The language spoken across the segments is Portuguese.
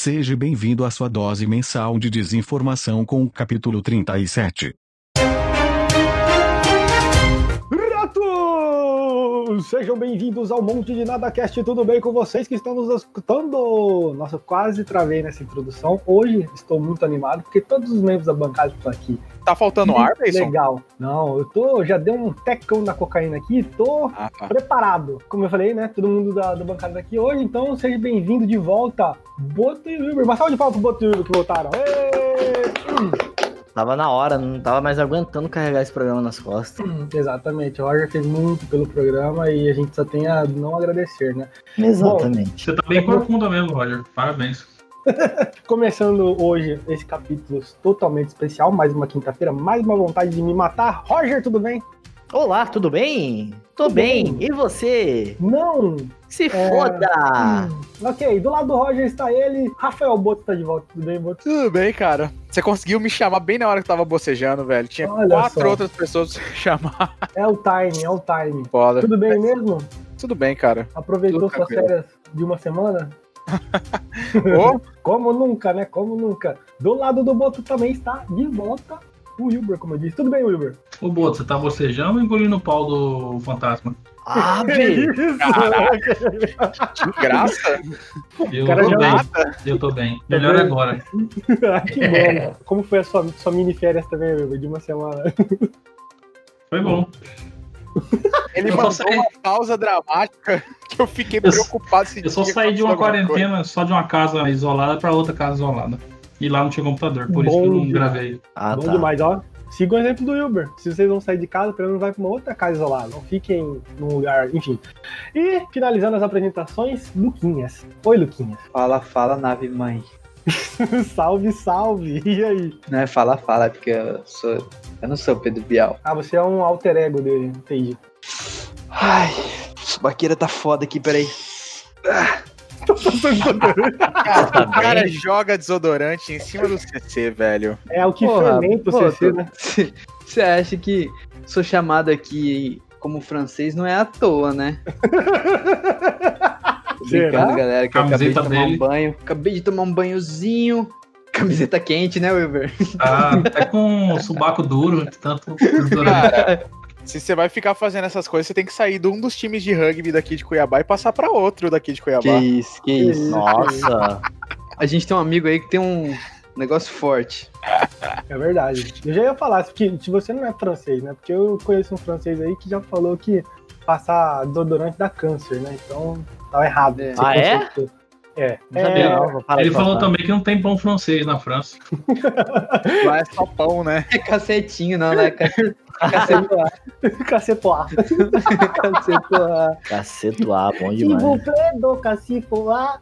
Seja bem-vindo à sua dose mensal de desinformação com o capítulo 37. Sejam bem-vindos ao Monte de Nada Cast, tudo bem com vocês que estão nos escutando? Nossa, eu quase travei nessa introdução. Hoje estou muito animado porque todos os membros da bancada estão aqui. Tá faltando ar, Mason? Legal. Não, eu tô, já dei um tecão na cocaína aqui, tô Ah, tá. preparado. Como eu falei, né? Todo mundo da, da bancada tá aqui hoje, então seja bem-vindo de volta, Boto e Uber. Uma salva de palmas pro Boto e Uber que voltaram. Ê! Tava na hora, não tava mais aguentando carregar esse programa nas costas. Exatamente, o Roger fez muito pelo programa e a gente só tem a não agradecer, né? Exatamente. Você tá bem corcunda mesmo, Roger. Parabéns. Começando hoje esse capítulo totalmente especial, mais uma quinta-feira, mais uma vontade de me matar. Roger, tudo bem? Olá, tudo bem? Tô Tudo bem. bem. E você? Não! Se É. foda! Hum, ok, do lado do Roger está ele, Rafael Boto tá de volta. Tudo bem, Boto? Tudo bem, cara. Você conseguiu me chamar bem na hora que eu tava bocejando, velho. Tinha Olha quatro só. outras pessoas pra chamar. É o time, é o time. Foda. Tudo bem mesmo? Tudo bem, cara. Aproveitou suas férias de uma semana? Como nunca, né? Como nunca. Do lado do Boto também está de volta o Wilber, como eu disse. Tudo bem, Wilber? Ô, Boto, você tá bocejando ou engolindo o pau do fantasma? Ave! isso? que graça. Eu cara tô bem. mata. Eu tô bem. Melhor bem? agora. Ah, que bom. Como foi a sua, sua mini férias também, Wilber, de uma semana? Foi bom. Ele Eu mandou saí- uma pausa dramática que eu fiquei Eu- preocupado se Eu só saí de uma quarentena só de uma casa isolada pra outra casa isolada. E lá não tinha computador, por isso Bom que eu não gravei. Ah, Bom tá. demais, ó. Siga o exemplo do Wilber. Se vocês vão sair de casa, pelo menos vai pra uma outra casa isolada. Não fiquem num lugar, enfim. E finalizando as apresentações, Luquinhas. Oi, Luquinhas. Fala, fala, nave mãe. salve, salve. E aí? Não é fala, fala, porque eu sou. Eu não sou o Pedro Bial. Ah, você é um alter ego dele, entendi. Ai, subaqueira tá foda aqui, peraí. Cara, o cara joga desodorante em cima do CC, velho. É o que Porra, fermenta o pô, CC, tô- né? Você acha que sou chamado aqui como francês não é à toa, né? Tô? Brincando, galera, que eu acabei de Camiseta tomar dele. um banho. Acabei de tomar um banhozinho. Camiseta quente, né, Wilber? Tá até com o subaco duro, tanto desodorante. Cara, se você vai ficar fazendo essas coisas, você tem que sair de um dos times de rugby daqui de Cuiabá e passar pra outro daqui de Cuiabá. Que isso, que isso. Nossa. A gente tem um amigo aí que tem um negócio forte. É verdade. Eu já ia falar, que se você não é francês, né? Porque eu conheço um francês aí que já falou que passar desodorante dá câncer, né? Então tá errado. É. Ah, é? É. É... não. Ele falou falar. também que não tem pão francês na França. Lá é só pão, né? É cacetinho, não, né? Cace- Cacetoar. Cacetoar. Cacetoar. Caceto A, bom Se demais. você do cacifoar.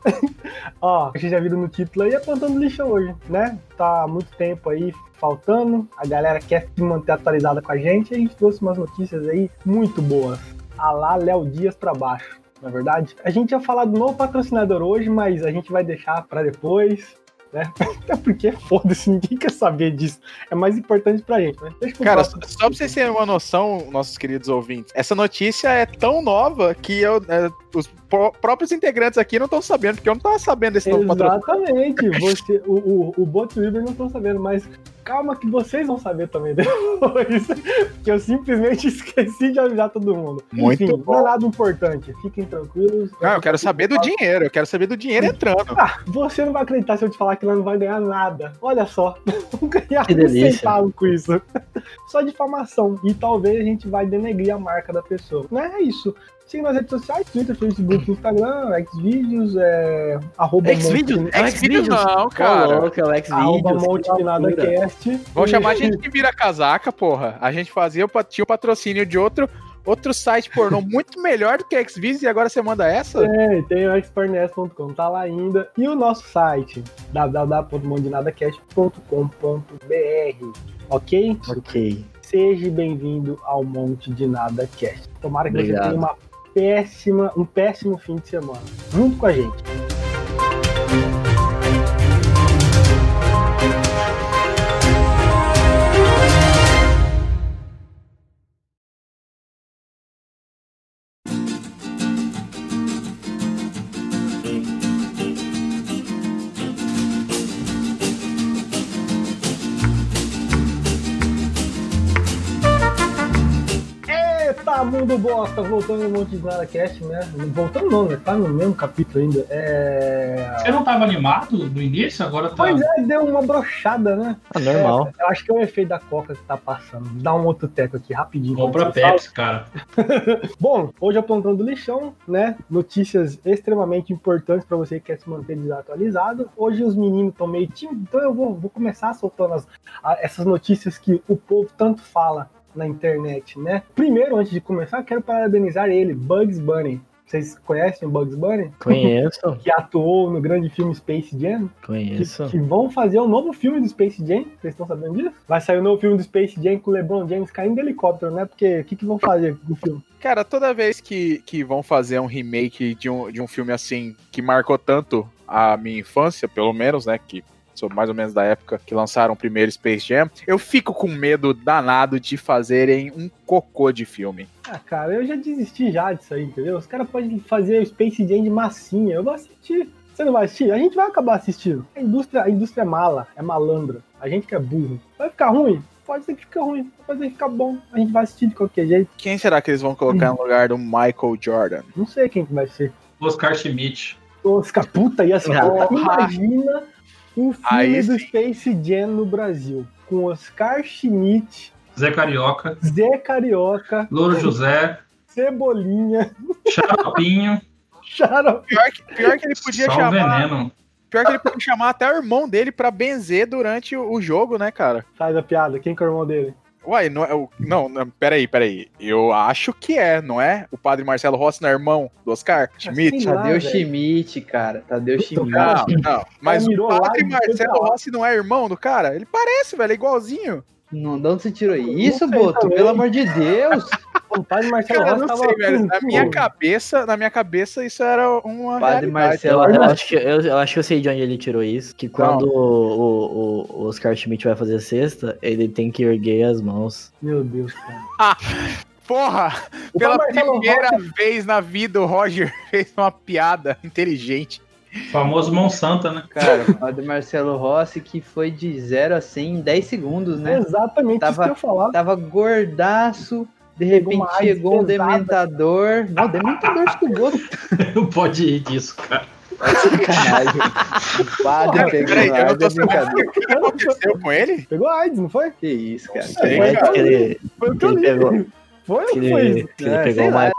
Ó, vocês já viram no título aí, é plantando lixo hoje, né? Tá há muito tempo aí faltando. A galera quer se manter atualizada com a gente. E a gente trouxe umas notícias aí muito boas. A lá Léo Dias pra baixo. Na verdade, a gente ia falar do novo patrocinador hoje, mas a gente vai deixar pra depois, né? Até porque foda-se, ninguém quer saber disso. É mais importante pra gente, né? Cara, só, só pra vocês terem uma noção, nossos queridos ouvintes, essa notícia é tão nova que eu, é, os pró- próprios integrantes aqui não estão sabendo, porque eu não tava sabendo desse novo patrocínio. Exatamente. O, o, o Boto e o Iber não estão sabendo, mas calma que vocês vão saber também depois. Porque eu simplesmente esqueci de avisar todo mundo. Muito Enfim, bom. não é nada importante. Fiquem tranquilos. Não, eu quero saber do dinheiro, eu quero saber do dinheiro entrando. Ah, você não vai acreditar se eu te falar que ela não vai ganhar nada. Olha só. Não ganhar Que um centavo com isso. Só difamação. E talvez a gente vai denegrir a marca da pessoa. Não é isso. Siga nas redes sociais, Twitter, Facebook, Instagram, Xvideos, é, arroba Xvideos? monte- É Xvideos não, Cara. louco, é o arroba Xvideos. monte de nada cast. Vão chamar a gente de vira casaca, porra. A gente fazia, tinha o patrocínio de outro, outro site pornô muito melhor do que Xvideos e agora você manda essa? É, tem o expertness.com, tá lá ainda. E o nosso site, www.mondinadacast.com.br, ok? Ok. Seja bem-vindo ao Monte de Nada Cast. Tomara que Obrigado. você tenha uma péssima, um péssimo fim de semana. Junto com a gente. Mundo bosta, voltando no Monte de Nada Cast, né? Voltando não, né? Tá no mesmo capítulo ainda. É... Você não tava animado no início? Agora tá. Pois é, deu uma brochada, né? Ah, normal. É, eu acho que é o efeito da coca que tá passando. Dá um outro teco aqui, rapidinho. Compra. Pepsi, cara. Bom, hoje é o plantão do lixão, né? Notícias extremamente importantes pra você que quer se manter desatualizado. Hoje os meninos estão meio tímidos, então eu vou, vou começar soltando as- a- essas notícias que o povo tanto fala na internet, né? Primeiro, antes de começar, quero parabenizar ele, Bugs Bunny. Vocês conhecem o Bugs Bunny? Conheço, Que atuou no grande filme Space Jam? Que, conheço. que vão fazer um novo filme do Space Jam. Vocês estão sabendo disso? Vai sair um novo filme do Space Jam com o LeBron James caindo de helicóptero, né? Porque o que, que vão fazer no filme? Cara, toda vez que, que vão fazer um remake de um, de um filme assim, que marcou tanto a minha infância, pelo menos, né? Que sou mais ou menos da época que lançaram o primeiro Space Jam, eu fico com medo danado de fazerem um cocô de filme. Ah, cara, eu já desisti já disso aí, entendeu? Os caras podem fazer o Space Jam de massinha. Eu vou assistir. Você não vai assistir? A gente vai acabar assistindo. A indústria, a indústria é mala, é malandra. A gente que é burro. Vai ficar ruim? Pode ser que fique ruim. Pode ser que ficar bom. A gente vai assistir de qualquer jeito. Quem será que eles vão colocar no lugar do Michael Jordan? Não sei quem que vai ser. Oscar Schmidt. Oscar, puta, ia ser. Imagina o filme Aí do sim. Space Jam no Brasil. Com Oscar Schmidt, Zé Carioca. Zé Carioca, Louro José. Cebolinha, Xaropinho. Charo. Pior que, pior que ele podia Só chamar. veneno. Pior que ele podia chamar até o irmão dele pra benzer durante o, o jogo, né, cara? Faz a piada. Quem que é o irmão dele? Uai, não é o. Não, não, peraí, peraí. Eu acho que é, não é? O padre Marcelo Rossi não é irmão do Oscar Schmidt? Sei lá, Tadeu velho. Schmidt, cara. Tadeu Puta, Schmidt. Não, não. Mas o padre lá Marcelo. Rossi não é irmão do cara? Ele parece, velho, é igualzinho. Não, de onde você tirou isso, Boto? também. Pelo amor de Deus. O padre Marcelo Cara, Rossi não tava sei, velho. Na minha cabeça, na minha cabeça, isso era uma Padre realidade. Marcelo Eu, acho que, eu, eu acho que eu sei de onde ele tirou isso. Que quando o, o, o Oscar Schmidt vai fazer a cesta, ele tem que erguer as mãos. Meu Deus, cara. Porra! O Pela primeira Rossi- vez na vida, o Roger fez uma piada inteligente. Famoso Monsanto, né? Cara, o padre Marcelo Rossi que foi de 0 a 100 em 10 segundos, né? Exatamente isso Tava- que eu falar. Tava gordaço, de repente uma AIDS chegou um dementador. Não, dementador estugou. Não pode rir disso, cara. Sacanagem. O padre Cara, pegou peraí, eu não AIDS, tô é sabendo o que aconteceu com ele? Pegou AIDS, não foi? Que isso, cara. sei, Mas cara. que ele, Foi o que eu ele li. pegou, Foi ou que não foi ele, isso? que ele É, pegou sei lá.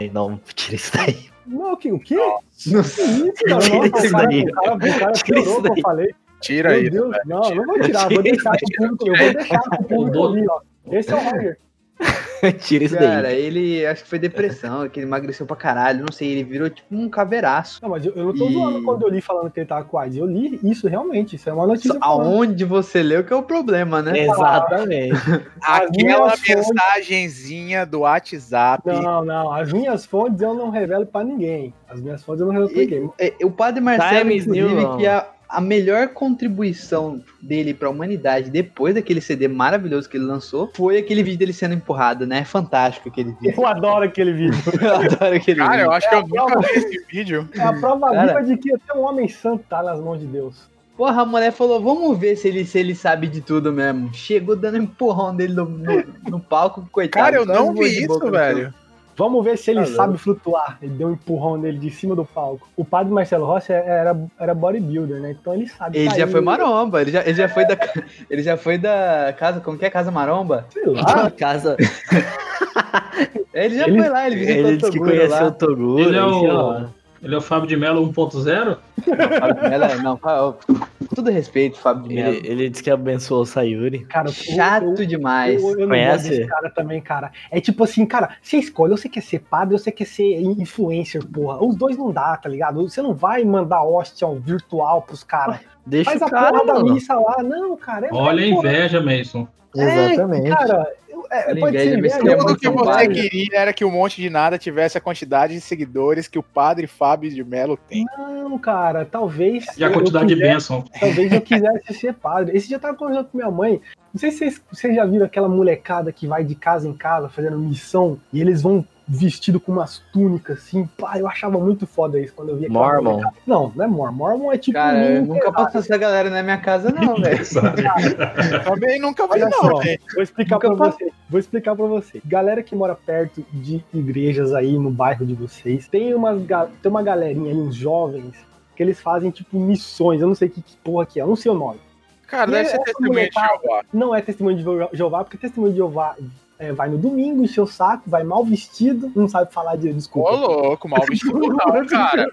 uma. Não, tira isso daí. Não, o que? O quê? Não Que isso, cara? Tira Nossa, isso o daí. o cara, o cara Tira isso o que eu daí. falei. Tira Meu isso. Deus, velho. não, eu não vou tirar, vou deixar pro público, eu vou deixar pro público ouvir, ó. Esse é o Roger. tira isso Cara, daí. ele acho que foi depressão, que ele emagreceu pra caralho, não sei, ele virou tipo um caveiraço. Não, mas eu, eu não tô E- zoando quando eu li falando que ele tava com AIDS. Eu li isso realmente, isso é uma notícia. falando. Aonde você leu que é o problema, né? Exatamente. Aquela fontes- mensagenzinha do WhatsApp. Não, não, as minhas fontes eu não revelo pra ninguém. As minhas fontes eu não revelo pra ninguém. É, O padre Marcelo, Times New inclusive, que a, a melhor contribuição dele pra humanidade depois daquele CD maravilhoso que ele lançou foi aquele vídeo dele sendo empurrado, né? É fantástico aquele vídeo. Eu adoro aquele vídeo. Eu adoro aquele Cara, vídeo. eu acho que eu nunca vi esse vídeo. É a prova Cara. viva de que até um homem santo tá nas mãos de Deus. Porra, a mulher falou, vamos ver se ele, se ele sabe de tudo mesmo. Chegou dando empurrão dele no, no, no palco, coitado. Cara, eu não vi isso, velho. Vamos ver se ele sabe flutuar. Ele deu um empurrão nele de cima do palco. O padre Marcelo Rossi era, era bodybuilder, né? Então ele sabe. Ele já foi maromba, ele já, ele já foi da ele já foi da casa, como que é casa maromba? Sei lá. Casa. Ele já Ele- foi lá, ele visitou Ele o disse que conheceu o lá. Toguro. Ele é o- lá. Ele é o Fábio de Mello 1.0? Ela- não, Fa- tudo respeito, Fábio de Mello. Ele, ele disse que abençoou o Sayuri. Cara, eu- Chato eu- demais. Eu, eu não Conhece? gosto desse cara também, cara. É tipo assim, cara, você escolhe, ou você quer ser padre, ou você quer ser influencer, porra. Os dois não dá, tá ligado? Você não vai mandar hóstia virtual pros caras. Deixa Faz o a cara, porra da mano. missa lá. Não, cara. É, Olha a é, porra, inveja, Mason. Exatamente. É, cara, eu- é, pode ser é Tudo que você inveja. queria era que o Monte de Nada tivesse a quantidade de seguidores que o padre Fábio de Mello tem. Não, cara, talvez. E a quantidade eu de quisesse- bênção. Talvez eu quisesse ser padre. Esse dia eu tava conversando com minha mãe. Não sei se vocês, vocês já viram aquela molecada que vai de casa em casa fazendo missão e eles vão vestido com umas túnicas assim. Pá, eu achava muito foda isso quando eu via aquela Mormon. molecada. Não, não é Mormon. Mormon é tipo. Cara, um eu nunca passou essa galera na minha casa, não, velho. Também nunca vi, Olha não, só, gente. vou explicar Nunca pra passou. você. Vou explicar pra você. Galera que mora perto de igrejas aí no bairro de vocês, tem, umas, ga- tem uma galerinha aí, uns jovens, que eles fazem tipo missões. Eu não sei que, que porra que é, eu não sei o nome. Cara, E deve ser essa testemunha de molecada- Jeová. Não é testemunho de Je- Jeová, porque testemunho de Jeová é, vai no domingo, encher o saco, vai mal vestido, não sabe falar de Ô, desculpa. louco, mal vestido não, cara.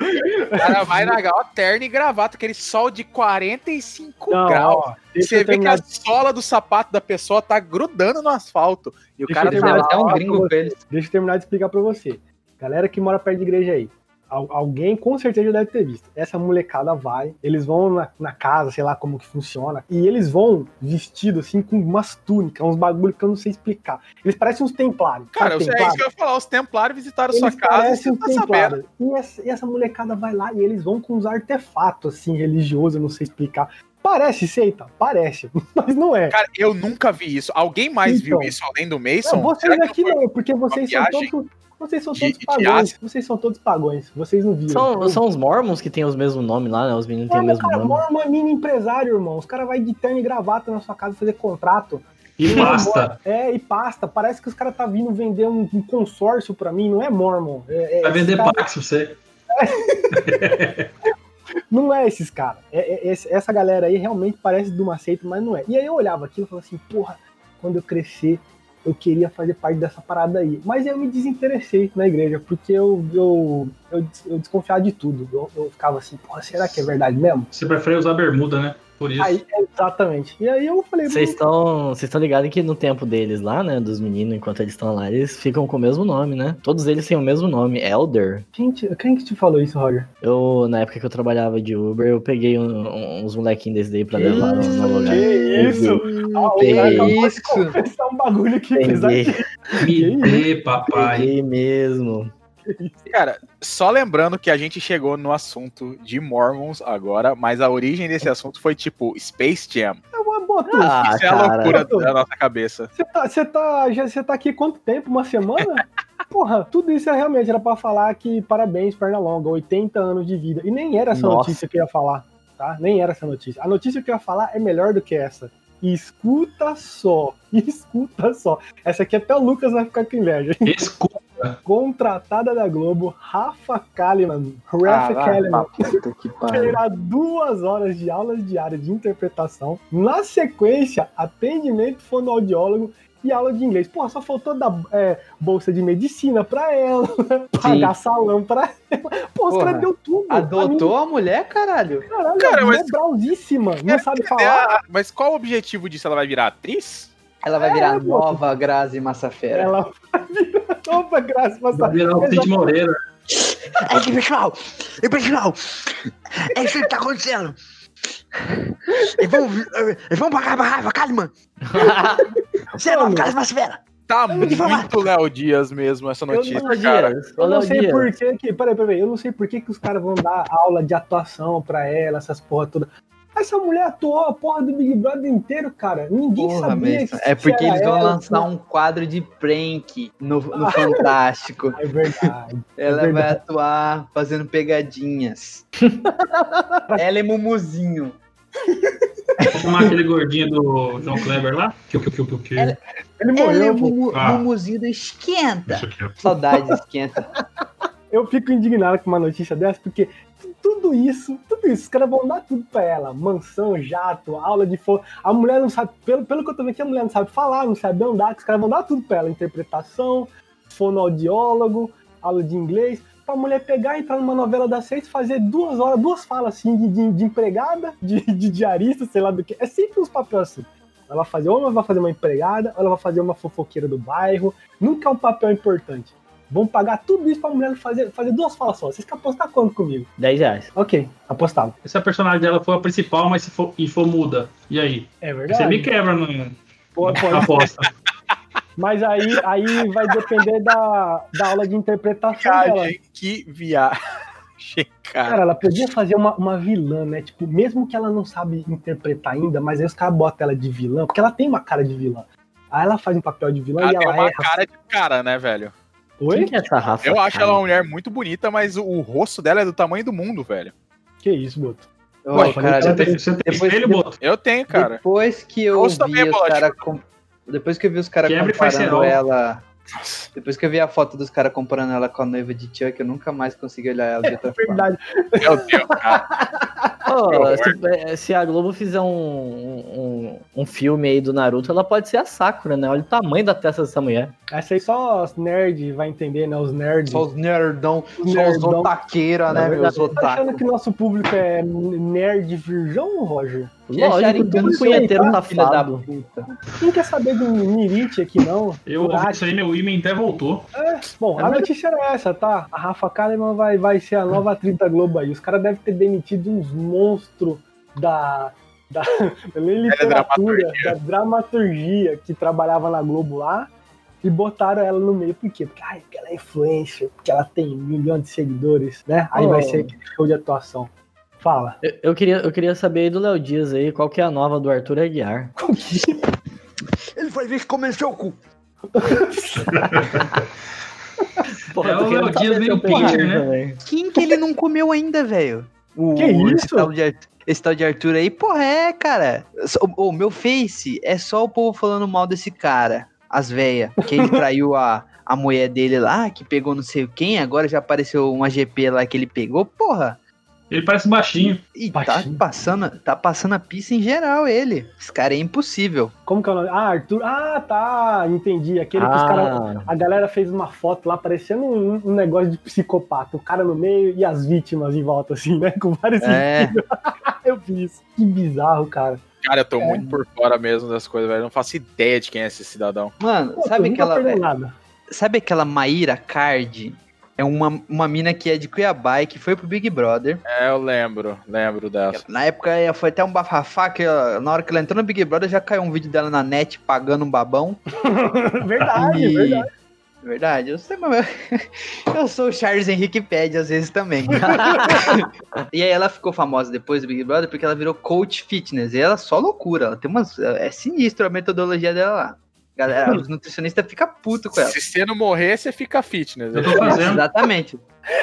O cara vai na terno e gravata, aquele sol de 45 Não, graus. ó, deixa Você vê que terminar a sola do sapato da pessoa tá grudando no asfalto. E o Deixa cara tá até um gringo pra. Deixa eu terminar de explicar pra você. Galera que mora perto de igreja aí. Al- Alguém com certeza deve ter visto. Essa molecada vai, eles vão na, na casa, sei lá como que funciona, e eles vão vestidos assim com umas túnicas, uns bagulho que eu não sei explicar. Eles parecem uns templários. Cara, Sabe é isso templário? que eu ia falar. Os templários visitaram Eles sua casa e você tá sabendo. E essa, e essa molecada vai lá e eles vão com uns artefatos assim religiosos, eu não sei explicar. Parece seita, parece, mas não é. Cara, eu nunca vi isso. Alguém mais Então. viu isso além do Mason? Não, vocês Será aqui não, porque vocês são todos. Vocês são de- todos de pagões. Ásia? Vocês são todos pagões. Vocês não viram. São, são os Mormons que têm os mesmos nomes lá, né? Os meninos têm o mesmo cara, nome. Mormon é mini empresário, irmão. Os caras vão de terno e gravata na sua casa fazer contrato. E Não é e pasta. Parece que os caras tá vindo vender um, um consórcio pra mim. Não é Mormon. É, é, Vai vender cara- Pax pra você. Não é esses caras. É, é- essa galera aí realmente parece de uma seita, mas não é. E aí eu olhava aquilo e falava assim, porra, quando eu crescer, eu queria fazer parte dessa parada aí. Mas eu me desinteressei na igreja, porque eu, eu, eu, eu desconfiava de tudo. Eu, eu ficava assim, porra, será que é verdade mesmo? Você prefere usar bermuda, né? Por isso. Aí, exatamente. E aí eu falei, Vocês "Hum, estão vocês estão ligados que no tempo deles lá, né? Dos meninos, enquanto eles estão lá, eles ficam com o mesmo nome, né? Todos eles têm o mesmo nome, Elder. gente, quem que te falou isso, Roger? Eu, na época que eu trabalhava de Uber, eu peguei um- um- uns molequinhos desse daí pra levar no, no lugar. Que isso? Ah, Que isso? confessar um bagulho Peguei. Me dê, papai. peguei mesmo. Cara, só lembrando que a gente chegou no assunto de Mormons agora, mas a origem desse assunto foi tipo Space Jam. Mas, Botu, Ah, Isso é a cara. loucura da nossa cabeça. Você tá, você tá, já, você tá aqui quanto tempo? Uma semana? Porra, tudo isso é realmente era pra falar que parabéns, perna longa, 80 anos de vida. E nem era essa Nossa. notícia que eu ia falar, tá? Nem era essa notícia. A notícia que eu ia falar é melhor do que essa. Escuta só, escuta só. Essa aqui até o Lucas vai ficar com inveja. Escuta. Contratada da Globo, Rafa Kalimann, Rafa Kalimann, que pariu. terá duas horas de aulas diárias de interpretação. Na sequência, atendimento fonoaudiólogo e aula de inglês. Pô, só faltou dar é, bolsa de medicina pra ela, pagar salão pra ela. Pô, os Porra. caras deu tudo. Adotou a mulher, caralho? A Caralho, Cara, a mas- mas... brausíssima, não sabe É, falar. a- mas qual o objetivo disso? Ela vai virar atriz? Ela vai virar É, pô. nova Grazi Massafera. Ela vai virar nova graça. Vai Passar. virar o Cid Moreira. É que, pessoal, e pessoal, é isso que tá acontecendo. Eles vão, eles vão pagar a Rafa Kalimann. Você é Mano. uma casa mais fera. Tá muito Léo Dias mesmo essa notícia, Ô, cara. Dias, ô, Eu não sei Dias. por que, que. Peraí, peraí. Eu não sei por que, que os caras vão dar aula de atuação pra ela, essas porra toda. Essa mulher atuou a porra do Big Brother inteiro, cara. Ninguém Porra, sabia que É porque era eles vão ela. lançar um quadro de prank no, no Ah. Fantástico. É verdade. Ela verdade. vai atuar fazendo pegadinhas. Ela é Mumuzinho. Vou chamar aquele gordinho do João Kleber lá. Que, que, que, que, que. Ela- Ele é morreu, pô. Mumu, Ah. Mumuzinho do Esquenta. Saudades, Esquenta. Eu fico indignado com uma notícia dessa, porque tudo isso, tudo isso, os caras vão dar tudo pra ela. Mansão, jato, aula de fogo. A mulher não sabe, pelo, pelo que eu tô vendo aqui, a mulher não sabe falar, não sabe andar, que os caras vão dar tudo pra ela. Interpretação, fonoaudiólogo, aula de inglês. Pra mulher pegar, entrar numa novela das seis, fazer duas horas, duas falas assim de, de, de empregada, de, de diarista, sei lá do que. É sempre uns papéis assim. Ela vai fazer, ou ela vai fazer uma empregada, ou ela vai fazer uma fofoqueira do bairro. Nunca é um papel importante. Vão pagar tudo isso pra mulher fazer, fazer duas falas só. Vocês querem apostar quanto comigo? 10 reais. Ok, apostava. Se a personagem dela for a principal, mas se for, e for muda? E aí? É Você me quebra no, Pô, pô, aposta. Mas aí, aí vai depender da, da aula de interpretação dela. Que viagem, cara. Cara, ela podia fazer uma, uma vilã, né? Tipo, mesmo que ela não sabe interpretar ainda, mas aí os caras botam ela de vilã, porque ela tem uma cara de vilã. Aí ela faz um papel de vilã Ela e tem ela uma erra. cara de cara, né, velho? Oi? Quem que é essa Rafa? Eu acho cara? ela uma mulher muito bonita, mas o, o rosto dela é do tamanho do mundo, velho. Que isso, Boto? Ô, Ué, cara, Você tem, você tem depois- espelho, Boto? Eu tenho, cara. depois que eu Rosto vi também é os caras com... Depois que eu vi os caras comparando ela. Depois que eu vi a foto dos caras comparando ela com a noiva de Chuck, eu nunca mais consegui olhar ela de outra forma. Verdade. Meu Deus, cara. Ô, Que horror. se, se a Globo fizer um, um, um filme aí do Naruto, ela pode ser a Sakura, né? Olha o tamanho da testa dessa mulher. Essa aí só os nerds vai entender, né? Os nerds. Só os nerdão, Os só os otaqueira, né, Na meus verdade, Tá achando otaku. que nosso público é nerd virgão, Roger? Que é Lógico, todo do punheteiro da safado. puta. Quem quer saber do Mirite aqui, não? Eu ouvi isso aí, meu imen até voltou. Bom, a notícia era essa, tá? A Rafa Kalimann vai, vai ser a nova atriz da Globo aí. Os caras devem ter demitido uns monstros da, da, da literatura, da dramaturgia que trabalhava na Globo lá e botaram ela no meio. Por quê? Porque, ai, porque ela é influencer, porque ela tem um milhão de seguidores, né? Aí Oh. vai ser aquele show de atuação. Fala. Eu, eu queria, eu queria saber aí do Léo Dias aí, qual que é a nova do Arthur Aguiar. Ele vai ver que comer seu cu. Porra, É o Léo Dias meio pincher, né? também. Quem que ele não comeu ainda, velho? O- Que Esse isso? tal, de Arthur, esse tal de Arthur aí, porra, é, cara. O, o meu face é só o povo falando mal desse cara. As véias. Que ele traiu a, a mulher dele lá, que pegou não sei quem, agora já apareceu uma GP lá que ele pegou, porra. Ele parece baixinho. E tá Baixinho. passando, tá passando a pista em geral ele. Esse cara é impossível. Como que é o nome? Ah, Arthur. Ah, tá. Entendi. Aquele que os caras. Ah, A galera fez uma foto lá parecendo um, um negócio de psicopata. O cara no meio e as vítimas em volta, assim, né? Com vários. É, Eu vi isso. Que bizarro, cara. Cara, eu tô muito por fora mesmo das coisas, velho. Eu não faço ideia de quem é esse cidadão. mano, Pô, sabe aquela, sabe aquela Maíra Card? É uma, uma mina que é de Cuiabá e que foi pro Big Brother. É, eu lembro, lembro dessa. Na época eh, foi até um bafafá que ela- na hora que ela entrou no Big Brother já caiu um vídeo dela na net pagando um babão. verdade, E- verdade. Verdade, eu sei, mas eu sou o Charles Henrique Pede às vezes também. e aí ela ficou famosa depois do Big Brother porque ela virou coach fitness. E ela é só loucura, ela tem umas. É sinistro a metodologia dela lá. Galera, os nutricionistas ficam putos com ela. Se você não morrer, você fica fitness. Eu tô fazendo. Exatamente.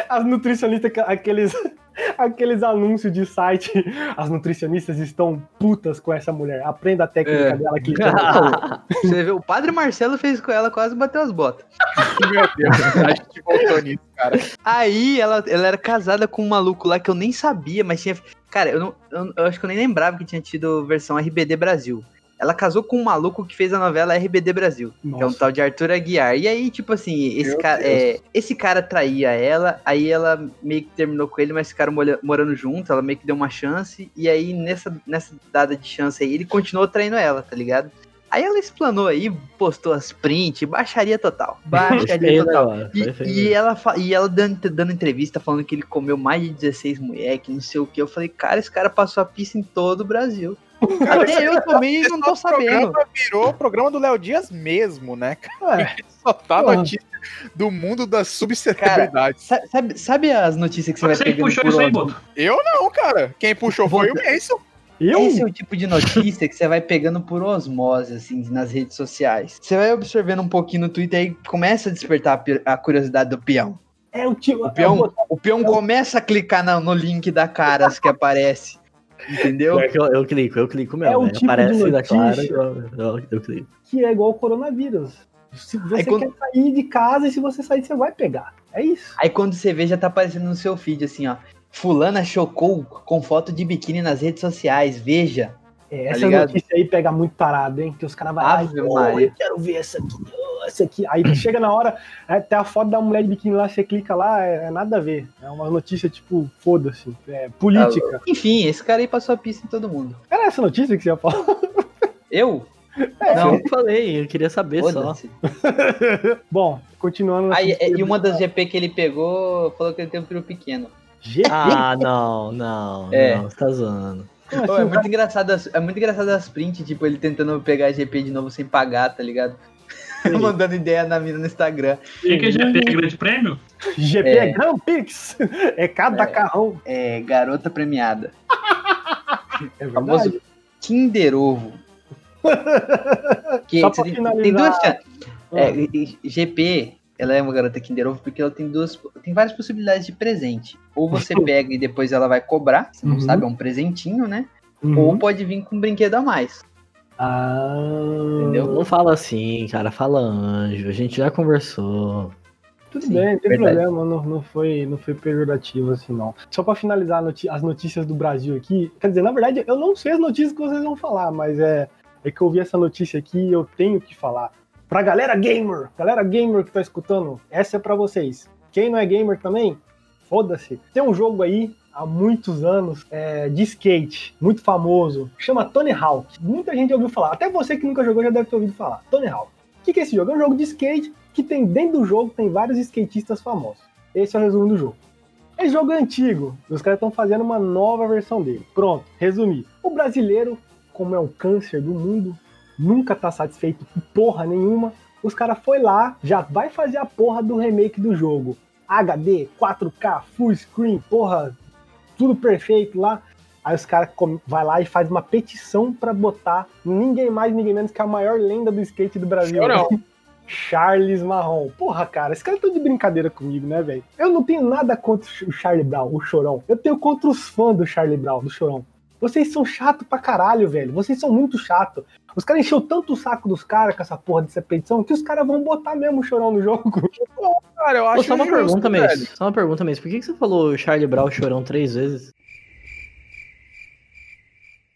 As nutricionistas, aqueles, aqueles anúncios de site. As nutricionistas estão putas com essa mulher. Aprenda a técnica É. dela aqui. Você vê, o padre Marcelo fez com ela, quase bateu as botas. Meu Deus, a gente voltou nisso, cara. Aí ela, ela era casada com um maluco lá que eu nem sabia, mas tinha. Cara, eu, não, eu, eu acho que eu nem lembrava que tinha tido versão RBD Brasil. Ela casou com um maluco que fez a novela RBD Brasil, que é um Nossa. tal de Arthur Aguiar. E aí, tipo assim, esse Deus. é, esse cara traía ela, aí ela meio que terminou com ele, mas ficaram morando junto, ela meio que deu uma chance, e aí nessa, nessa dada de chance aí, ele continuou traindo ela, tá ligado? Aí ela explanou aí, postou as print, baixaria total. Baixaria total. né? E, e ela, e ela dando, dando entrevista falando que ele comeu mais de 16 mulheres, que não sei o que. Eu falei, cara, esse cara passou a pista em todo o Brasil. Até eu também não tô O sabendo. programa virou o programa do Léo Dias mesmo, né? cara? É, Só tá Porra. notícia do mundo das subcelebridades. Sa- Sabe, sabe as notícias que você vai Você que pegando puxou por isso aí? Boto. Eu não, cara. Quem puxou foi o Mason. eu? Esse é o tipo de notícia que você vai pegando por osmose, assim, nas redes sociais. Você vai observando um pouquinho no Twitter e começa a despertar a curiosidade do peão. É o tipo. O peão, o peão começa a clicar na- no link da Caras que aparece. Entendeu? Que Eu, eu clico, eu clico mesmo. É o né? tipo Aparece da Clara, eu, eu, eu clico. que é igual ao coronavírus. Se você Aí quando- quer sair de casa e se você sair, você vai pegar. É isso. Aí quando você vê, já tá aparecendo no seu feed assim, ó. Fulana chocou com foto de biquíni nas redes sociais, veja. É, Tá essa ligado? notícia aí pega muito tarado, hein? Que os caras vão lá Ave eu quero ver essa aqui, oh, essa aqui. Aí chega na hora, é, tem a foto da mulher de biquíni lá, você clica lá, é, é nada a ver. É uma notícia tipo, foda-se. É política. Enfim, esse cara aí passou a pista em todo mundo. Era essa notícia que você ia falar? Eu? Não, eu falei, eu queria saber só. Bom, continuando. notícia- e uma das GP que ele pegou falou que ele tem um peru pequeno. GP? Ah, não, não, É. não, você tá zoando. Assim? é muito engraçado, as- é muito engraçado as prints, tipo, ele tentando pegar a GP de novo sem pagar, tá ligado? Mandando ideia na mina no Instagram. E que GP é grande prêmio? GP é, É. Grand Prix. É cada É. carrão. É, garota premiada. É Famoso. Kinder Ovo. Que Só pra tem, finalizar. tem duas chances. Ah. É, GP, ela é uma garota Kinder Ovo porque ela tem duas. Tem várias possibilidades de presente. Ou você pega e depois ela vai cobrar, você não Uhum. sabe, é um presentinho, né? Uhum. Ou pode vir com um brinquedo a mais. Ah. Entendeu? Não fala assim, cara, fala anjo. A gente já conversou. Tudo Sim, bem, não tem verdade. problema, não, não, foi, não foi pejorativo assim, não. Só pra finalizar noti- as notícias do Brasil aqui, quer dizer, na verdade, eu não sei as notícias que vocês vão falar, mas é, é que eu vi essa notícia aqui e eu tenho que falar. Pra galera gamer, galera gamer que tá escutando, essa é pra vocês. Quem não é gamer também, foda-se. Tem um jogo aí há muitos anos é, de skate, muito famoso, chama Tony Hawk. Muita gente ouviu falar, até você que nunca jogou já deve ter ouvido falar. Tony Hawk. O que, que é esse jogo? É um jogo de skate que tem dentro do jogo tem vários skatistas famosos. Esse é o resumo do jogo. Esse jogo é antigo, os caras estão fazendo uma nova versão dele. Pronto, resumi. O brasileiro, como é o câncer do mundo, nunca tá satisfeito com porra nenhuma. Os caras foi lá, já vai fazer a porra do remake do jogo. HD, 4K, full screen, porra, tudo perfeito lá. Aí os caras vai lá e faz uma petição pra botar ninguém mais, ninguém menos que a maior lenda do skate do Brasil. Chorão. Charles Marrom. Porra, cara, esse cara tá de brincadeira comigo, né, velho? Eu não tenho nada contra o Charlie Brown, o Chorão. Eu tenho contra os fãs do Charlie Brown, do Chorão. Vocês são chato pra caralho, velho. Vocês são muito chato. Os caras encheu tanto o saco dos caras com essa porra dessa petição que os caras vão botar mesmo o Chorão no jogo. Cara, eu Pô, acho só uma justo, pergunta velho. mesmo. Só uma pergunta mesmo. Por que, que você falou Charlie Brown chorão três vezes?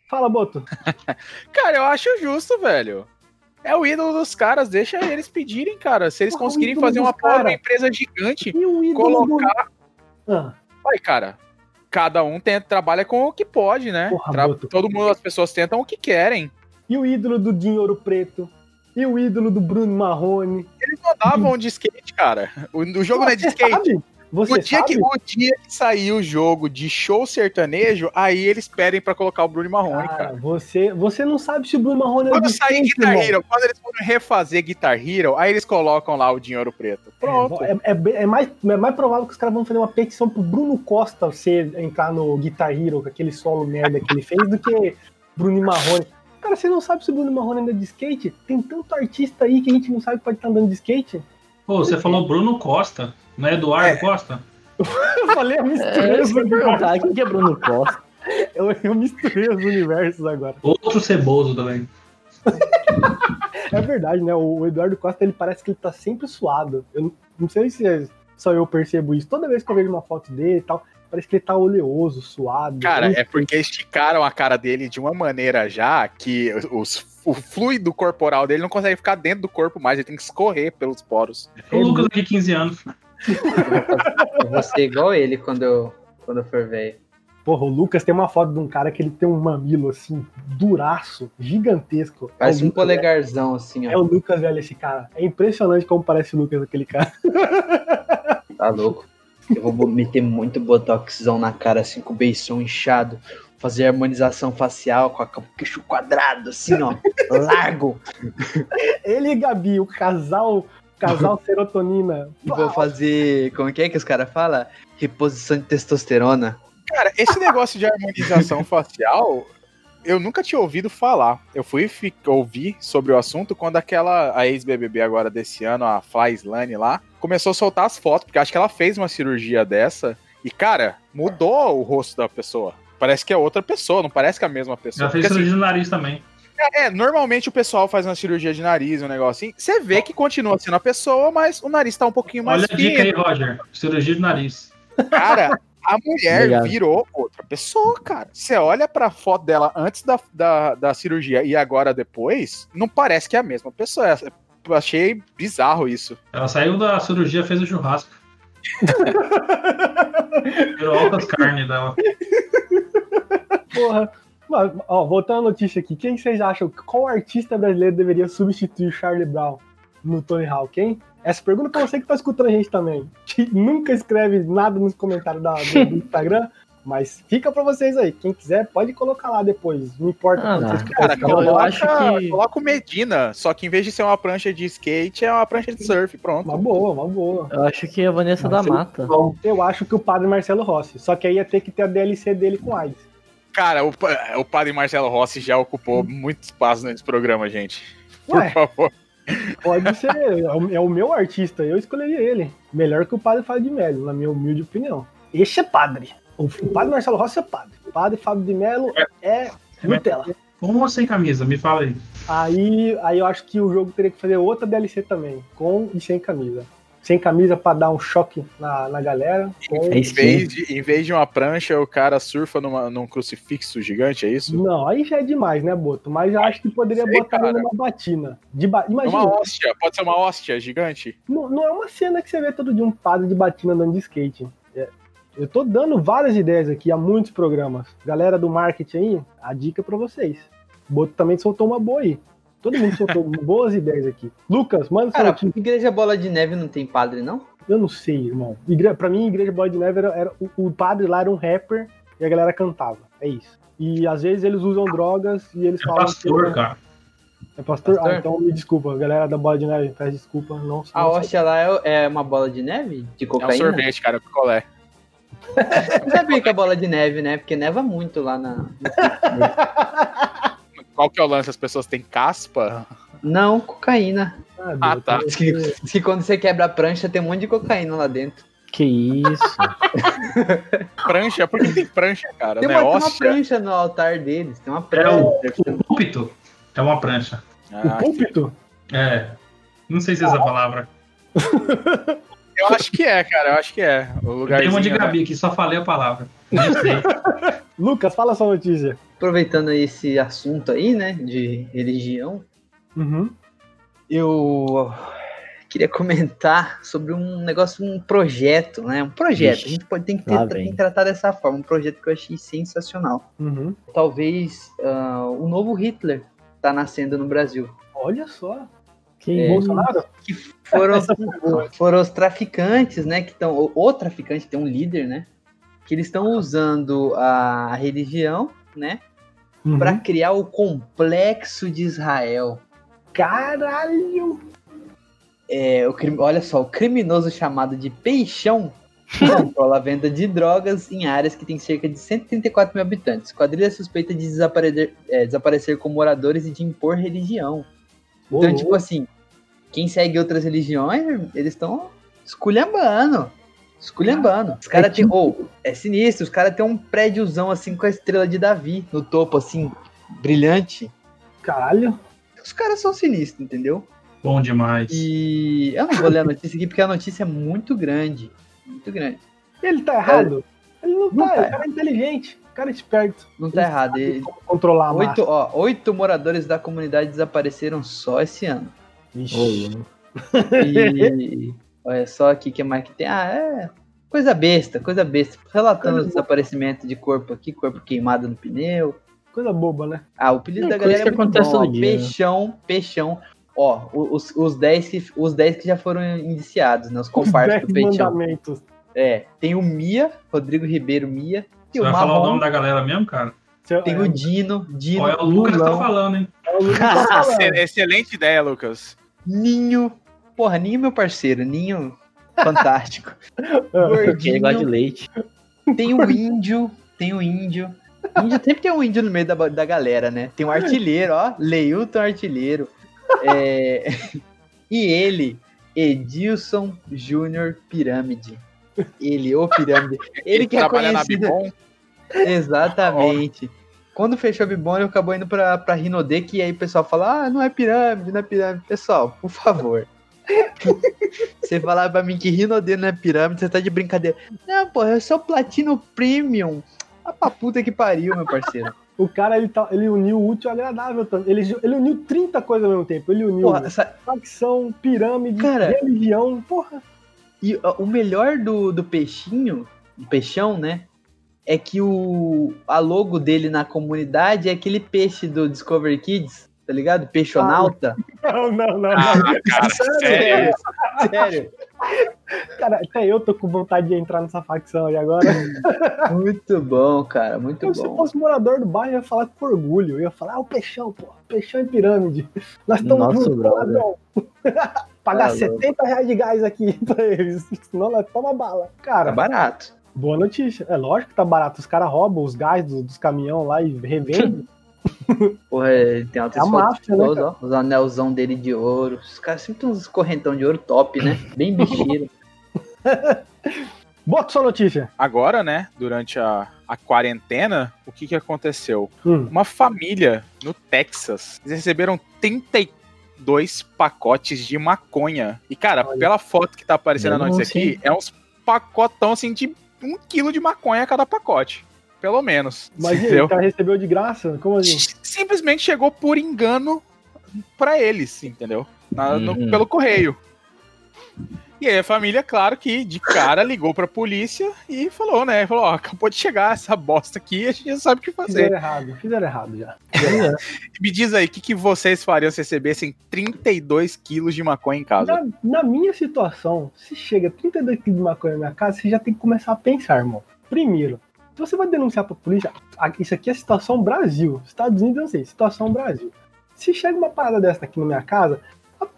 Fala, Boto. Cara, eu acho justo, velho. É o ídolo dos caras, deixa eles pedirem, cara. Se eles Porra, conseguirem fazer uma porra uma empresa gigante, E o ídolo colocar. do... Ah, Vai, cara. Cada um tem, trabalha com o que pode, né? Porra, Tra- Boto. Todo mundo, as pessoas tentam o que querem. E o ídolo do Dinho Ouro Preto. E o ídolo do Bruno Marrone. Eles não davam de skate, cara. O, o jogo não é de Você skate. sabe? Você O dia, sabe? que, o dia que sair o jogo de show sertanejo, aí eles pedem pra colocar o Bruno Marrone, Cara, cara. você, você não sabe se o Bruno Marrone é Quando sair Guitar irmão. Hero, quando eles forem refazer Guitar Hero, aí eles colocam lá o dinheiro preto. Pronto. É, é, é mais, é mais provável que os caras vão fazer uma petição pro Bruno Costa ser, entrar no Guitar Hero com aquele solo merda que ele fez do que Bruno Marrone. Cara, você não sabe se o Bruno Marrone anda de skate? Tem tanto artista aí que a gente não sabe que pode estar andando de skate. Pô, você falou Bruno Costa, não é Eduardo Costa? Eu falei, eu misturei É, os eu universos. perguntar. Quem que é Bruno Costa? Eu, eu misturei os universos agora. Outro ceboso também. É verdade, né? O Eduardo Costa, ele parece que ele tá sempre suado. Eu não- não sei se é- só eu percebo isso. Toda vez que eu vejo uma foto dele e tal, parece que ele tá oleoso, suado. Cara, é porque esticaram a cara dele de uma maneira já que os, o fluido corporal dele não consegue ficar dentro do corpo mais, ele tem que escorrer pelos poros. O Lucas aqui, 15 anos. Eu vou ser igual ele quando eu, quando eu for velho. Porra, o Lucas tem uma foto de um cara que ele tem um mamilo assim, duraço, gigantesco. Parece é o um polegarzão, assim, É ó. o Lucas, velho, esse cara. É impressionante como parece o Lucas, aquele cara. Tá louco. Eu vou meter muito botoxão na cara, assim, com o beição inchado. Fazer harmonização facial com, a, com o queixo quadrado, assim, ó. largo. Ele e Gabi, o casal, casal serotonina. E vou fazer. Como que é que os caras falam? Reposição de testosterona. Cara, esse negócio de harmonização facial, eu nunca tinha ouvido falar. Eu fui ouvir sobre o assunto quando aquela, a ex-BBB agora desse ano, a Fly Slane lá, começou a soltar as fotos, porque acho que ela fez uma cirurgia dessa, e cara, mudou o rosto da pessoa. Parece que é outra pessoa, não parece que é a mesma pessoa. Já fez Porque, assim, cirurgia no nariz também. É, normalmente o pessoal faz uma cirurgia de nariz, um negócio assim. Você vê que continua sendo a pessoa, mas o nariz tá um pouquinho mais Olha a dica aí, fino. Roger. Cirurgia de nariz. Cara, a mulher Obrigado. virou outra pessoa, cara. Você olha pra foto dela antes da, da, da cirurgia e agora depois, não parece que é a mesma pessoa. Achei bizarro isso. Ela saiu da cirurgia, fez o churrasco. Virou altas carnes dela. Porra. Mas, ó, voltando à notícia aqui, quem vocês acham? Qual artista brasileiro deveria substituir Charlie Brown no Tony Hawk, hein? Essa pergunta pra você que tá escutando a gente também. Que nunca escreve nada nos comentários da- do, do Instagram, mas fica pra vocês aí. Quem quiser, pode colocar lá depois. Não importa Ah, não. Cara, eu- coloca, eu acho que- coloca o Medina, só que em vez de ser uma prancha de skate, é uma prancha de surf, pronto. Uma boa, uma boa. Eu acho que é a Vanessa da Mata. Bom, eu acho que o padre Marcelo Rossi. Só que aí ia ter que ter a DLC dele com AIDS. Cara, o, o padre Marcelo Rossi já ocupou muito espaço nesse programa, gente. Por Ué, favor. pode ser. É o, é o meu artista, eu escolheria ele. Melhor que o padre Fábio de Mello, na minha humilde opinião. Este é padre. O, o padre Marcelo Rossi é padre. O padre Fábio de Mello é Nutella. Com ou sem camisa? Me fala aí. Aí, aí eu acho que o jogo teria que fazer outra DLC também, com e sem camisa. Sem camisa pra dar um choque na, na galera. com- É Em vez, de, em vez de uma prancha, o cara surfa numa, num crucifixo gigante, é isso? Não, aí já é demais, né, Boto? Mas eu acho que poderia Sei, botar cara. ele numa batina. De ba... É Imagina, uma hóstia, pode ser uma hóstia gigante. não, não é uma cena que você vê todo dia um padre de batina andando de skate. É, Eu tô dando várias ideias aqui a muitos programas. Galera do marketing aí, a dica pra vocês. O Boto também soltou uma boa aí. Todo mundo soltou boas ideias aqui. Lucas, manda sua Cara, notícia. igreja bola de neve não tem padre, não? Eu não sei, irmão. Igre... Pra mim, Igreja Bola de Neve era, era- o, o padre lá era um rapper e a galera cantava. É isso. E às vezes eles usam drogas e eles É falam pastor, que. cara. É pastor? Pastor? Ah, então me desculpa. Galera da Bola de Neve, peço desculpa. Não, A não hóstia lá é, é uma bola de neve? De É um cocaína? sorvete, cara, picolé. Não sabia que é bola de neve, né? Porque neva muito lá na. Qual que é o lance? As pessoas têm caspa? Não, cocaína. Ah, Ah, Deus, tá. Diz que, diz que quando você quebra a prancha tem um monte de cocaína lá dentro. Que isso? Prancha? Por que tem prancha, cara? Tem Não uma, é tem uma prancha no altar deles. Tem uma É prancha. o, Deve ser- o púlpito. É uma prancha. O Ah, púlpito? É. Não sei se é essa palavra. eu acho que é, cara, eu acho que é. O Tem lugarzinho, uma de né? Gabi aqui, só falei a palavra. Sei. Lucas, fala sua notícia. Aproveitando esse assunto aí, né? De religião, Uhum. eu queria comentar sobre um negócio, um projeto, né? Um projeto. Ixi, a gente pode, tem, que ter, tem que tratar dessa forma. Um projeto que eu achei sensacional. Uhum. Talvez ah, o novo Hitler tá nascendo no Brasil. Olha só. Que É. Bolsonaro? Foram, foi boa. foram os traficantes, né? Que estão. O, o traficante tem um líder, né? Que eles estão usando a religião, né? Uhum. Pra criar o complexo de Israel. Caralho! É, o olha só, o criminoso chamado de Peixão controla a venda de drogas em áreas que tem cerca de 134 mil habitantes. Quadrilha suspeita de desaparecer, é, desaparecer com moradores e de impor religião. Então, tipo assim, quem segue outras religiões, eles estão esculhambando. Esculhambando. Os caras têm. Ou, é sinistro, os caras têm um prédiozão assim com a estrela de Davi no topo, assim, brilhante. Caralho. Os caras são sinistros, entendeu? Bom demais. E eu não vou ler a notícia aqui porque a notícia é muito grande. Muito grande. Ele tá errado? Ele não, Não tá, tá o cara é inteligente, cara esperto. Não tá errado. E- Controlar a. Oito, ó, oito moradores da comunidade desapareceram só esse ano. Ixi. E olha só aqui que mais que tem. Ah, é coisa besta, coisa besta. Relatando Coisa o desaparecimento de corpo aqui, corpo queimado no pneu. Coisa boba, né? Ah, o apelido É, da galera é que muito acontece bom. ó. né? Peixão, peixão. Ó, os, os, 10 que, os 10 que já foram indiciados, né? Os 10 do Peixão. É, tem o Mia, Rodrigo Ribeiro Mia. Você vai falar o nome da galera mesmo, cara? Seu- tem é, o Dino, Dino, Olha, o Lucas tá falando, hein? é o Lucas tá falando. Excelente ideia, Lucas. Ninho. Porra, Ninho é meu parceiro, Ninho fantástico. Porque ele gosta de leite. tem o índio, tem o índio. Índio sempre tem um índio no meio da, da galera, né? Tem um artilheiro, ó. Leilton Artilheiro. É, E ele, Edilson Júnior Pirâmide. Ele, ô Pirâmide. Ele que é conhecido. Bibon. Exatamente. Quando fechou a Bibon, ele acabou indo pra, pra Rinodec e aí o pessoal fala: Ah, não é pirâmide, não é pirâmide. Pessoal, por favor. você falar pra mim que Rinodê não é pirâmide, você tá de brincadeira. Não, porra, eu sou Platino Premium. Ah, pra puta que pariu, meu parceiro. O cara, ele, tá, ele uniu o útil ao agradável também. Ele, ele uniu 30 coisas ao mesmo tempo. Ele uniu Porra, essa- facção, pirâmide, Cara. religião. Porra. E o melhor do, do peixinho, do peixão, né? É que o a logo dele na comunidade é aquele peixe do Discovery Kids, tá ligado? Peixonauta. Não, não, não. Ah, não. cara, sério. Sério. Cara, até eu tô com vontade de entrar nessa facção aí agora. Muito bom, cara, muito Eu, se eu bom. fosse morador do bairro, eu ia falar com orgulho. Eu ia falar, ah, o peixão, pô. Peixão e pirâmide. Nós estamos juntos, brother. Pagar Tá louco. 70 reais de gás aqui pra eles. Senão nós toma bala. Tá Cara, barato. boa notícia. É lógico que tá barato. Os caras roubam os gás dos, dos caminhões lá e revendem. Porra, ele tem altas É máfia, né, ó. Os anelzão dele de ouro. Os caras sempre tem uns correntão de ouro top, né? Bem bicheiro. Bota sua notícia. Agora, né, durante a, a quarentena, o que que aconteceu? Hum. Uma família no Texas, eles receberam 32 pacotes de maconha. E, cara, Olha. pela foto que tá aparecendo na notícia aqui, é uns pacotão, assim, de um quilo de maconha a cada pacote. Pelo menos. Mas e o cara recebeu de graça? Como assim? Simplesmente chegou por engano pra eles, entendeu? Na- no- Uhum. pelo correio. E aí a família, claro que de cara ligou pra polícia e falou, né? Falou, ó, acabou de chegar essa bosta aqui, a gente não sabe o que fazer. Fizeram errado, fizeram errado já. Me diz aí, o que, que vocês fariam se recebessem 32 quilos de maconha em casa? Na, na minha situação, se chega 32 quilos de maconha na minha casa, você já tem que começar a pensar, irmão. Primeiro, se você vai denunciar pra polícia, isso aqui é situação Brasil. Estados Unidos, eu não sei, situação Brasil. Se chega uma parada dessa aqui na minha casa,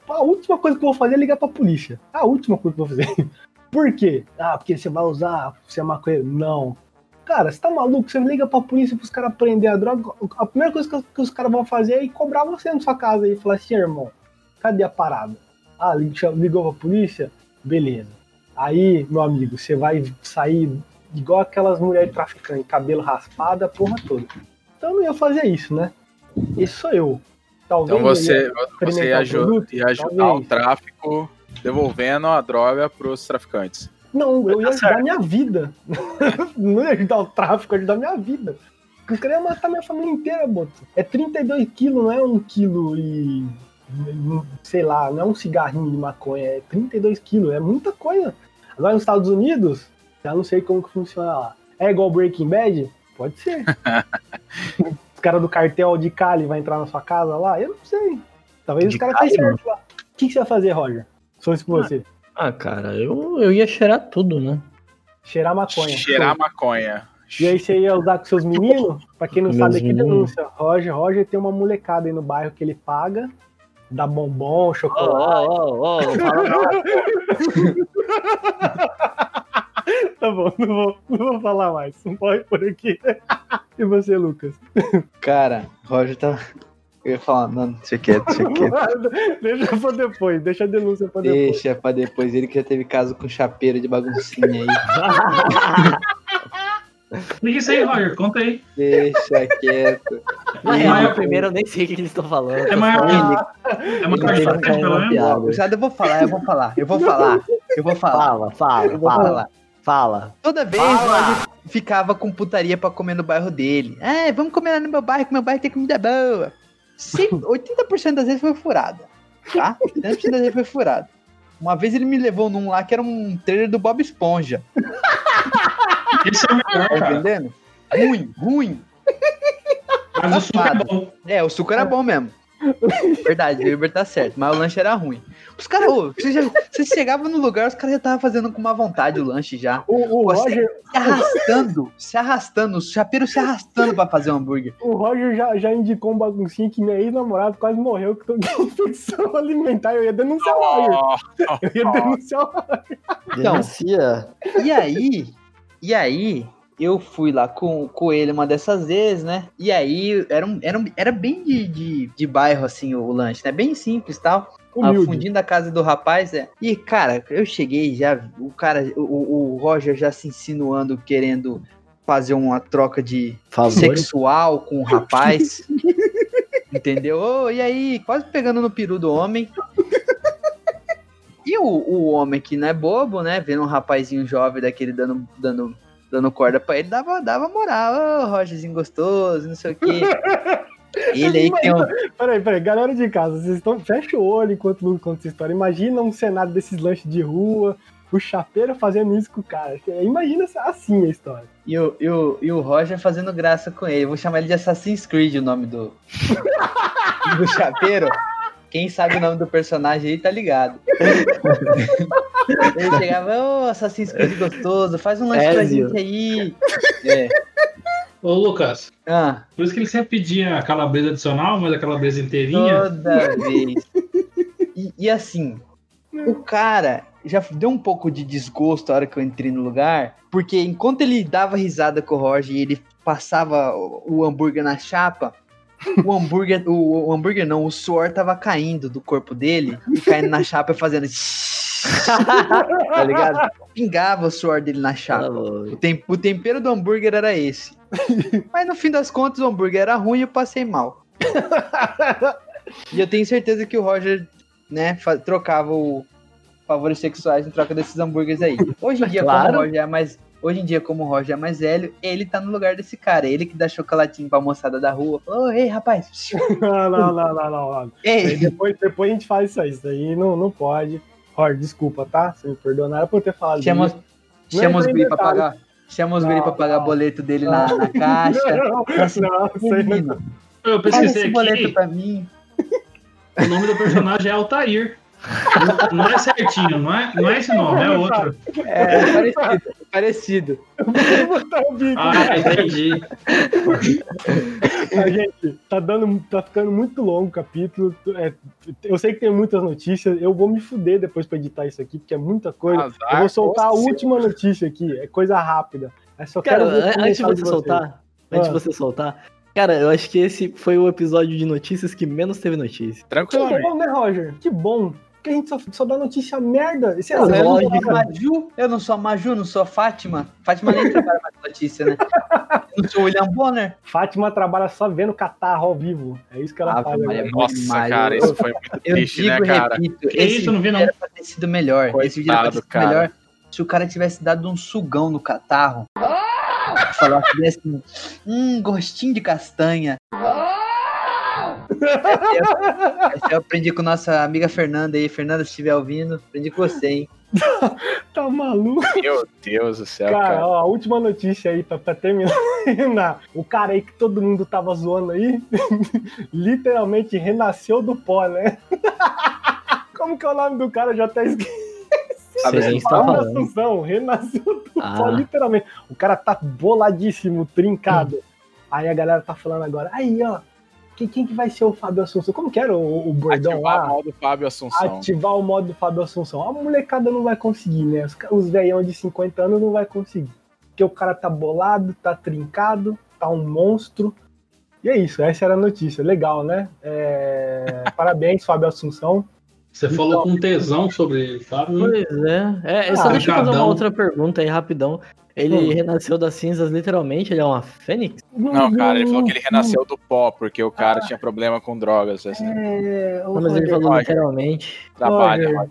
a, última coisa que eu vou fazer é ligar pra polícia. A última coisa que eu vou fazer. Por quê? Ah, porque você vai usar, você é maconheiro. Não. Cara, você tá maluco? Você liga pra polícia pros caras prender a droga. A primeira coisa que, que os caras vão fazer é cobrar você na sua casa e falar assim, irmão, cadê a parada? Ah, lig- ligou pra polícia? Beleza. Aí, meu amigo, você vai sair igual aquelas mulheres traficantes, cabelo raspado, a porra toda. Então eu não ia fazer isso, né? Esse sou eu. Talvez Então você, eu ia você experimentar ia, o aju- produto, ia ajudar talvez. o tráfico devolvendo a droga pros traficantes. Não, eu ia Tá ajudar certo. minha vida. não ia ajudar o tráfico, ia ajudar minha vida. Porque os caras iam matar minha família inteira, Boto. É 32 quilos, não é um quilo e. Sei lá, não é um cigarrinho de maconha, é 32 quilos, é muita coisa. Agora nos Estados Unidos, já não sei como que funciona lá. É igual Breaking Bad? Pode ser. os caras do cartel de Cali vai entrar na sua casa lá? Eu não sei. Talvez os De caras Cali, tenham certo lá. O que, que você vai fazer, Roger? Se fosse com você. Ah, cara, eu, eu ia cheirar tudo, né? Cheirar maconha. Cheirar maconha. E aí você ia usar com seus meninos? Pra quem não Meus sabe, aqui meninos. denúncia. Roger, Roger tem uma molecada aí no bairro que ele paga, dá bombom, chocolate. ô, ô, fala mal. Tá bom, não vou, não vou falar mais. Não pode por aqui. E você, Lucas? Cara, Roger tá. Eu ia falar, não, deixa quieto, deixa quieto. deixa pra depois, deixa a denúncia pra depois. Deixa pra depois. Ele que já teve caso com chapeiro de baguncinha aí. Liga isso aí, Roger, conta aí. Deixa quieto. Na E real, maior- no primeiro eu nem sei o que eles estão falando. É maior só- É uma Ele menos. piada. Cruzada, eu vou falar, eu vou falar, eu vou falar, eu vou falar. Fala, fala, fala. Fala. Toda vez Fala. o Roger ficava com putaria pra comer no bairro dele. É, vamos comer lá no meu bairro, que meu bairro tem comida boa. Cem- 80% das vezes foi furada, tá? 80% das vezes foi furada. Uma vez ele me levou num lá que era um trailer do Bob Esponja. Esse é melhor, Tá cara. entendendo? Ruim, ruim. Mas o suco é bom. É, o suco era bom mesmo. Verdade, o Uber tá certo, mas o lanche era ruim. Os caras, você, já- você chegava no lugar, os caras já estavam fazendo com má vontade o lanche já. O, o Roger, Se arrastando, se arrastando, os chapeiros se arrastando pra fazer um hambúrguer. o Roger já, já indicou um baguncinho que minha ex-namorado quase morreu com infecção alimentar. Eu ia denunciar o Roger. Eu ia denunciar o Roger. Então. Denuncia. E aí, e aí, eu fui lá com, com ele uma dessas vezes, né? E aí, era, um, era, um, era bem de, de, de bairro, assim, o, lanche, né? Bem simples e tal. Humilde. fundinho da casa do rapaz, é. E, cara, eu cheguei já, o cara, o, o Roger já se insinuando, querendo fazer uma troca de Favor. sexual com o rapaz. Entendeu? Ô, e aí, quase pegando no peru do homem. E o, o homem que não é bobo, né? Vendo um rapazinho jovem daquele dando, dando, dando corda pra ele, dava, dava moral. Ô, Rogerzinho gostoso, não sei o quê. Ele aí que tem um. Peraí, peraí, galera de casa, vocês estão. Fecha o olho enquanto Lucas conta essa história. Imagina um cenário desses lanches de rua, o chapeiro fazendo isso com o cara. Imagina assim a história. E o, e, o, e o Roger fazendo graça com ele. Vou chamar ele de Assassin's Creed, o nome do. do chapeiro. Quem sabe o nome do personagem aí tá ligado. ele chegava, ô Assassin's Creed gostoso, faz um lanche pra Ezio. gente aí. É. Ô, Lucas, Ah, por isso que ele sempre pedia a calabresa adicional, mas a calabresa inteirinha. toda vez. E, e assim, o cara já deu um pouco de desgosto a hora que eu entrei no lugar, porque enquanto ele dava risada com o Roger e ele passava o hambúrguer na chapa, o hambúrguer, o, o hambúrguer não, o suor tava caindo do corpo dele e caindo na chapa e fazendo. tá ligado? Pingava o suor dele na Tá chapa. O, louco. tem- o tempero do hambúrguer era esse. Mas no fim das contas, o hambúrguer era ruim e eu passei mal. E eu tenho certeza que o Roger, né, trocava o favores sexuais em troca desses hambúrgueres aí. Hoje em dia, Claro. como o Roger é mais. Hoje em dia, como o Roger é mais velho, ele tá no lugar desse cara. Ele que dá chocolatinho pra moçada da rua. Falou, ei, rapaz. Não, não, não, não, não. não. Ei, depois, depois a gente faz isso aí. Isso aí não, não pode. Roger, desculpa, tá? Você me perdoa. Não era por ter falado chama, isso. chama os guri pra pagar. Chama os guri Não, pra pagar não. boleto dele na, na caixa. Não, assim, não, isso aí não. Menino, Eu pesquisei esse boleto aqui, pra mim. o nome do personagem é Altair. Não- Não é certinho, não é, não é esse nome, é outro. É parecido, parecido. Vou botar o bico. Ah, entendi. Ah, gente, tá dando, tá ficando muito longo o capítulo. É, eu sei que tem muitas notícias. Eu vou me fuder depois pra editar isso aqui, porque é muita coisa. Azar, eu vou soltar a última notícia aqui. É coisa rápida. É só Cara, quero antes de você vocês. soltar, antes de Ah. você soltar, cara, eu acho que esse foi o episódio de notícias que menos teve notícia. Que Tranquilamente. bom, né, Roger? Que bom. Porque a gente só, só dá notícia merda. Esse é lógico. Eu não sou a Maju, eu não sou a Maju, não sou a Fátima. Fátima nem trabalha mais com notícia, né? Eu não sou o William Bonner. Fátima trabalha só vendo catarro ao vivo. É isso que ela Ave faz. Nossa, Demais, cara, isso foi muito triste, digo né, cara? repito, Que esse isso, não vi, vídeo não. era pra ter sido melhor. esse vídeo era pra ter Coitado, sido cara. melhor se o cara tivesse dado um sugão no catarro. Falasse bem assim, hum, gostinho de castanha. Essa eu aprendi com nossa amiga Fernanda aí. Fernanda, se estiver ouvindo, aprendi com você, hein? Tá maluco? Meu Deus do céu, Cara, cara. ó, a última notícia aí, pra, pra terminar. O cara aí que todo mundo tava zoando aí, literalmente renasceu do pó, né? Como que é o nome do cara? Eu já até esqueci. Você tá. Assunção, renasceu do pó, Ah. literalmente. O cara tá boladíssimo, trincado. Aí a galera tá falando agora, aí ó, quem, quem que vai ser o Fábio Assunção? Como que era o, o bordão Ativar lá? o mal do Fábio Assunção. ativar o modo do Fábio Assunção. A molecada não vai conseguir, né? Os, os velhão de 50 anos não vai conseguir. Porque o cara tá bolado, tá trincado, tá um monstro. E é isso, essa era a notícia. Legal, né? É, Parabéns, Fábio Assunção. Você falou com tesão sobre ele, sabe? Pois é. É, só Ah, deixa eu fazer uma outra pergunta aí rapidão. Ele Hum. renasceu das cinzas, literalmente, ele é uma fênix? Não, cara, ele falou que ele renasceu do pó, porque o cara tinha problema com drogas. Assim. É, Não, mas ele falou literalmente. Trabalha, Roger.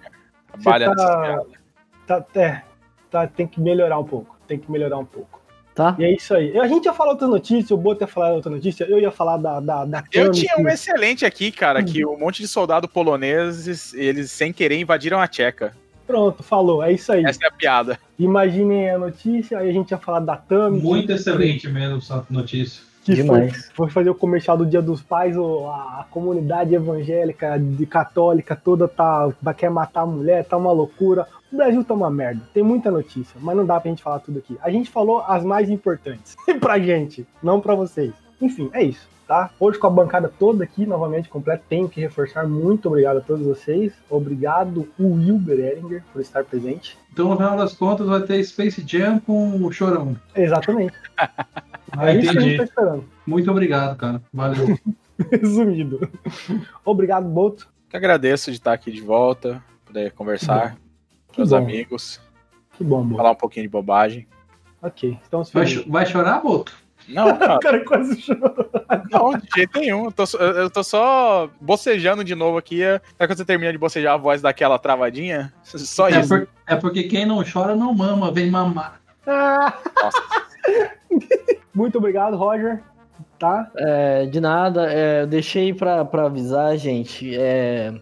Trabalha tá- tá, é, tá, tem que melhorar um pouco. Tem que melhorar um pouco. Tá? E é isso aí. A gente ia falar outra notícia, o Boto ia falar outra notícia, eu ia falar da. da, da Eu tinha que- um excelente aqui, cara, que um monte de soldado poloneses, eles sem querer invadiram a Tcheca. Pronto, falou, é isso aí. Essa é a piada. Imaginem a notícia, aí a gente ia falar da Tami. Muito excelente mesmo essa notícia. que Demais. Foi, foi fazer o comercial do Dia dos Pais, o- a, a comunidade evangélica, de católica toda tá, vai- quer matar a mulher, tá uma loucura. O Brasil tá uma merda. Tem muita notícia, mas não dá pra gente falar tudo aqui. A gente falou as mais importantes pra gente, não pra vocês. Enfim, é isso, tá? Hoje com a bancada toda aqui, novamente completa, tenho que reforçar. Muito obrigado a todos vocês. Obrigado, o Wilber Eringer, por estar presente. Então, no final das contas, vai ter Space Jam com o Chorão. Exatamente. Ah, é isso que a gente tá esperando. Muito obrigado, cara. Valeu. Resumido. Obrigado, Boto. Que agradeço de estar aqui de volta, poder conversar com os amigos, Que bom, Boto. falar um pouquinho de bobagem. Ok, estamos Vai, vai chorar, Boto? Não, cara, O cara quase chorou. não, de jeito nenhum. Eu tô, só- eu tô só bocejando de novo aqui. Sabe quando você termina de bocejar a voz daquela travadinha? Só É, isso. por- é porque quem não chora não mama, vem mamar. Nossa. Muito obrigado, Roger. Tá? É, de nada, é, eu deixei pra, pra avisar, gente, é,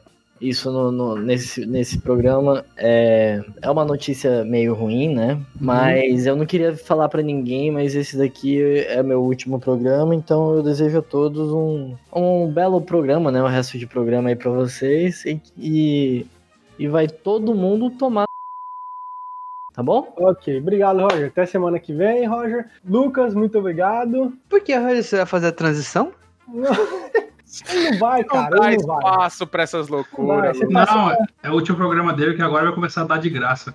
isso no, no- nesse, nesse programa é, é uma notícia meio ruim, né? Mas eu não queria falar pra ninguém, mas esse daqui é meu último programa, então eu desejo a todos um, um belo programa, né? O resto de programa aí pra vocês e, e, e vai todo mundo tomar. Tá bom? Ok, obrigado, Roger. Até semana que vem, Roger. Lucas, muito obrigado. Por que Roger, você vai fazer a transição? Não, ele não vai, Não cara. dá Ele não vai. espaço pra essas loucuras. tá- Não, é- é o último programa dele que agora vai começar a dar de graça.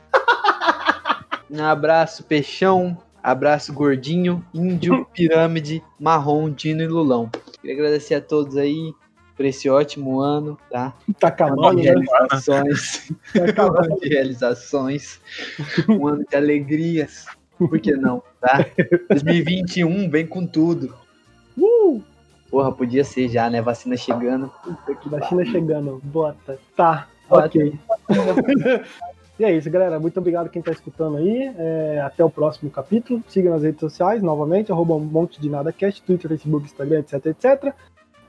Um abraço, peixão. Abraço, gordinho, índio, pirâmide, marrom, dino e lulão. Queria agradecer a todos aí por esse ótimo ano, tá? Tá acabando, ano de né? realizações. Tá acabando. de realizações. Um ano de alegrias. Por que não, tá? 2021 vem com tudo. Porra, podia ser já, né? Vacina chegando. Puta que Vacina chegando, bota. Tá, Bota. ok. e é isso, galera. Muito obrigado quem tá escutando aí. É, até o próximo capítulo. Siga nas redes sociais, novamente, arroba um monte de nada cast, Twitter, Facebook, Instagram, etc, etc.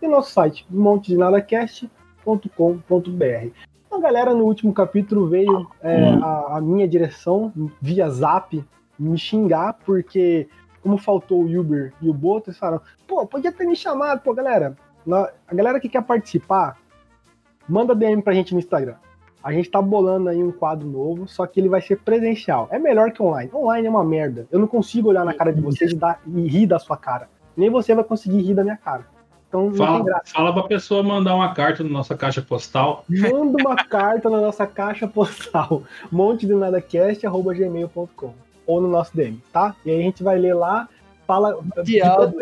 E nosso site, monte de nadacast.com.br. Então, galera, no último capítulo veio é, a, a minha direção via zap me xingar, porque como faltou o Uber e o Boto, eles falaram, pô, podia ter me chamado, pô, galera. A galera que quer participar, manda DM pra gente no Instagram. A gente tá bolando aí um quadro novo, só que ele vai ser presencial. É melhor que online. Online é uma merda. Eu não consigo olhar na cara de vocês e, dar- e rir da sua cara. Nem você vai conseguir rir da minha cara. Então Fala, fala pra pessoa mandar uma carta na nossa caixa postal. Manda uma carta na nossa caixa postal, monte de ou no nosso DM, tá? E aí a gente vai ler lá, fala. Diabo.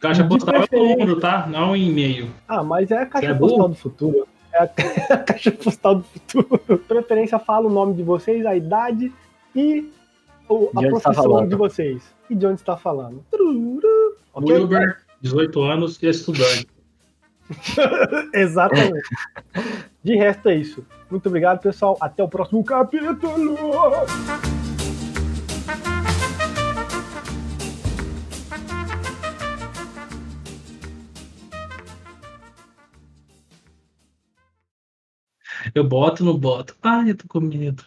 Caixa postal é o preferência. número, tá? Não é um e-mail. Ah, mas é a caixa é postal do futuro. É a, é a caixa postal do futuro. Preferência, fala o nome de vocês, a idade e o- a profissão de vocês. E de onde está falando. Tururu, ok? Wilber, 18 anos e é estudante. Exatamente. De resto é isso. Muito obrigado, pessoal. Até o próximo capítulo. Eu boto no boto. Ai, eu tô com medo.